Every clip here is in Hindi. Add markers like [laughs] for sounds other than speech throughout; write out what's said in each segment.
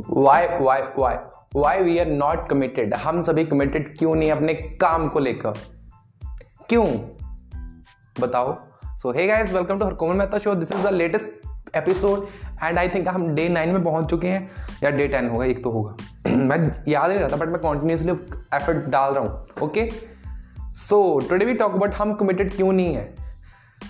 Why why why why we are not committed हम सभी कमिटेड क्यों नहीं अपने काम को लेकर? क्यों? बताओ। So hey guys welcome to her Komal Mehta show this is the latest episode and I think हम डे नाइन में पहुँच चुके हैं। या डे टेन होगा, एक तो होगा। [clears throat] मैं याद नहीं रहता बट मैं कॉन्टिन्यूसली एफर्ट डाल रहा हूँ okay so today we talk about हम कमिटेड क्यों नहीं है।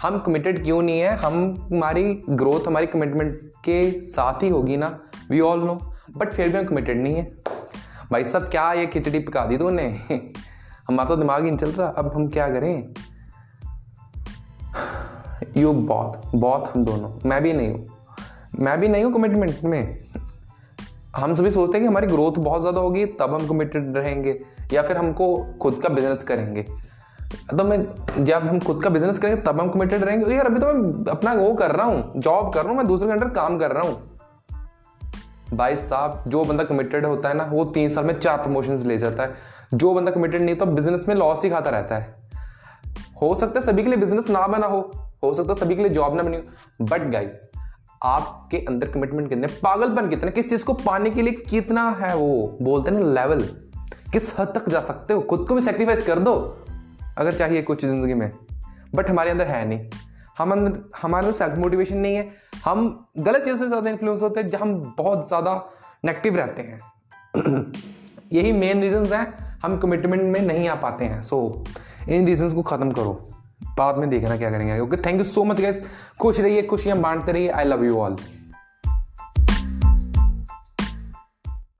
हम कमिटेड क्यों नहीं है? हम, हमारी ग्रोथ हमारी कमिटमेंट के साथ ही होगी ना? वी ऑल नो बट फिर भी हम कमिटेड नहीं है। भाई सब क्या ये खिचड़ी पका दी तूने? [laughs] हमारा तो दिमाग ही नहीं चल रहा। अब हम क्या करें? [sighs] यू बहुत बहुत हम दोनों। मैं भी नहीं हूँ। मैं भी नहीं हूँ कमिटमेंट में। हम सभी सोचते हैं कि हमारी ग्रोथ बहुत ज़्यादा होगी, तब हम कमिटेड रहेंगे, या फिर हमको खुद का बिज़नेस करेंगे। तो मैं, जब हम खुद का बिज़नेस करेंगे, तब हम कमिटेड रहेंगे। यार, अभी तो मैं अपना वो कर रहा हूँ जॉब कर रहा हूँ, मैं दूसरे के अंडर काम कर रहा हूँ। भाई साहब, जो बंदा कमिटेड होता है ना, वो तीन साल में चार प्रमोशन ले जाता है। जो बंदा कमिटेड नहीं तो बिज़नेस में लॉस ही खाता रहता है। हो सकता है सभी के लिए बिज़नेस ना बना हो हो सकता है सभी के लिए जॉब ना बनी हो। बट गाइज़ आपके अंदर कमिटमेंट कितने पागलपन कितना किस चीज़ को पाने के लिए कितना है वो? बोलते हैं ना लेवल किस हद तक जा सकते हो? खुद को भी सेक्रीफाइस कर दो, अगर चाहिए कुछ ज़िंदगी में। बट हमारे अंदर है नहीं। हम हमारे अंदर सेल्फ मोटिवेशन नहीं है। हम गलत चीज़ों से ज़्यादा इन्फ्लुएंस होते हैं जब हम बहुत ज़्यादा नेगेटिव रहते हैं। [clears throat] यही मेन रीजंस हैं। हम कमिटमेंट में नहीं आ पाते हैं। सो so, इन रीजंस को ख़त्म करो। बाद में देखना क्या करेंगे okay thank you so much guys खुश रहिए खुशियाँ बांटते रहिए। I love you all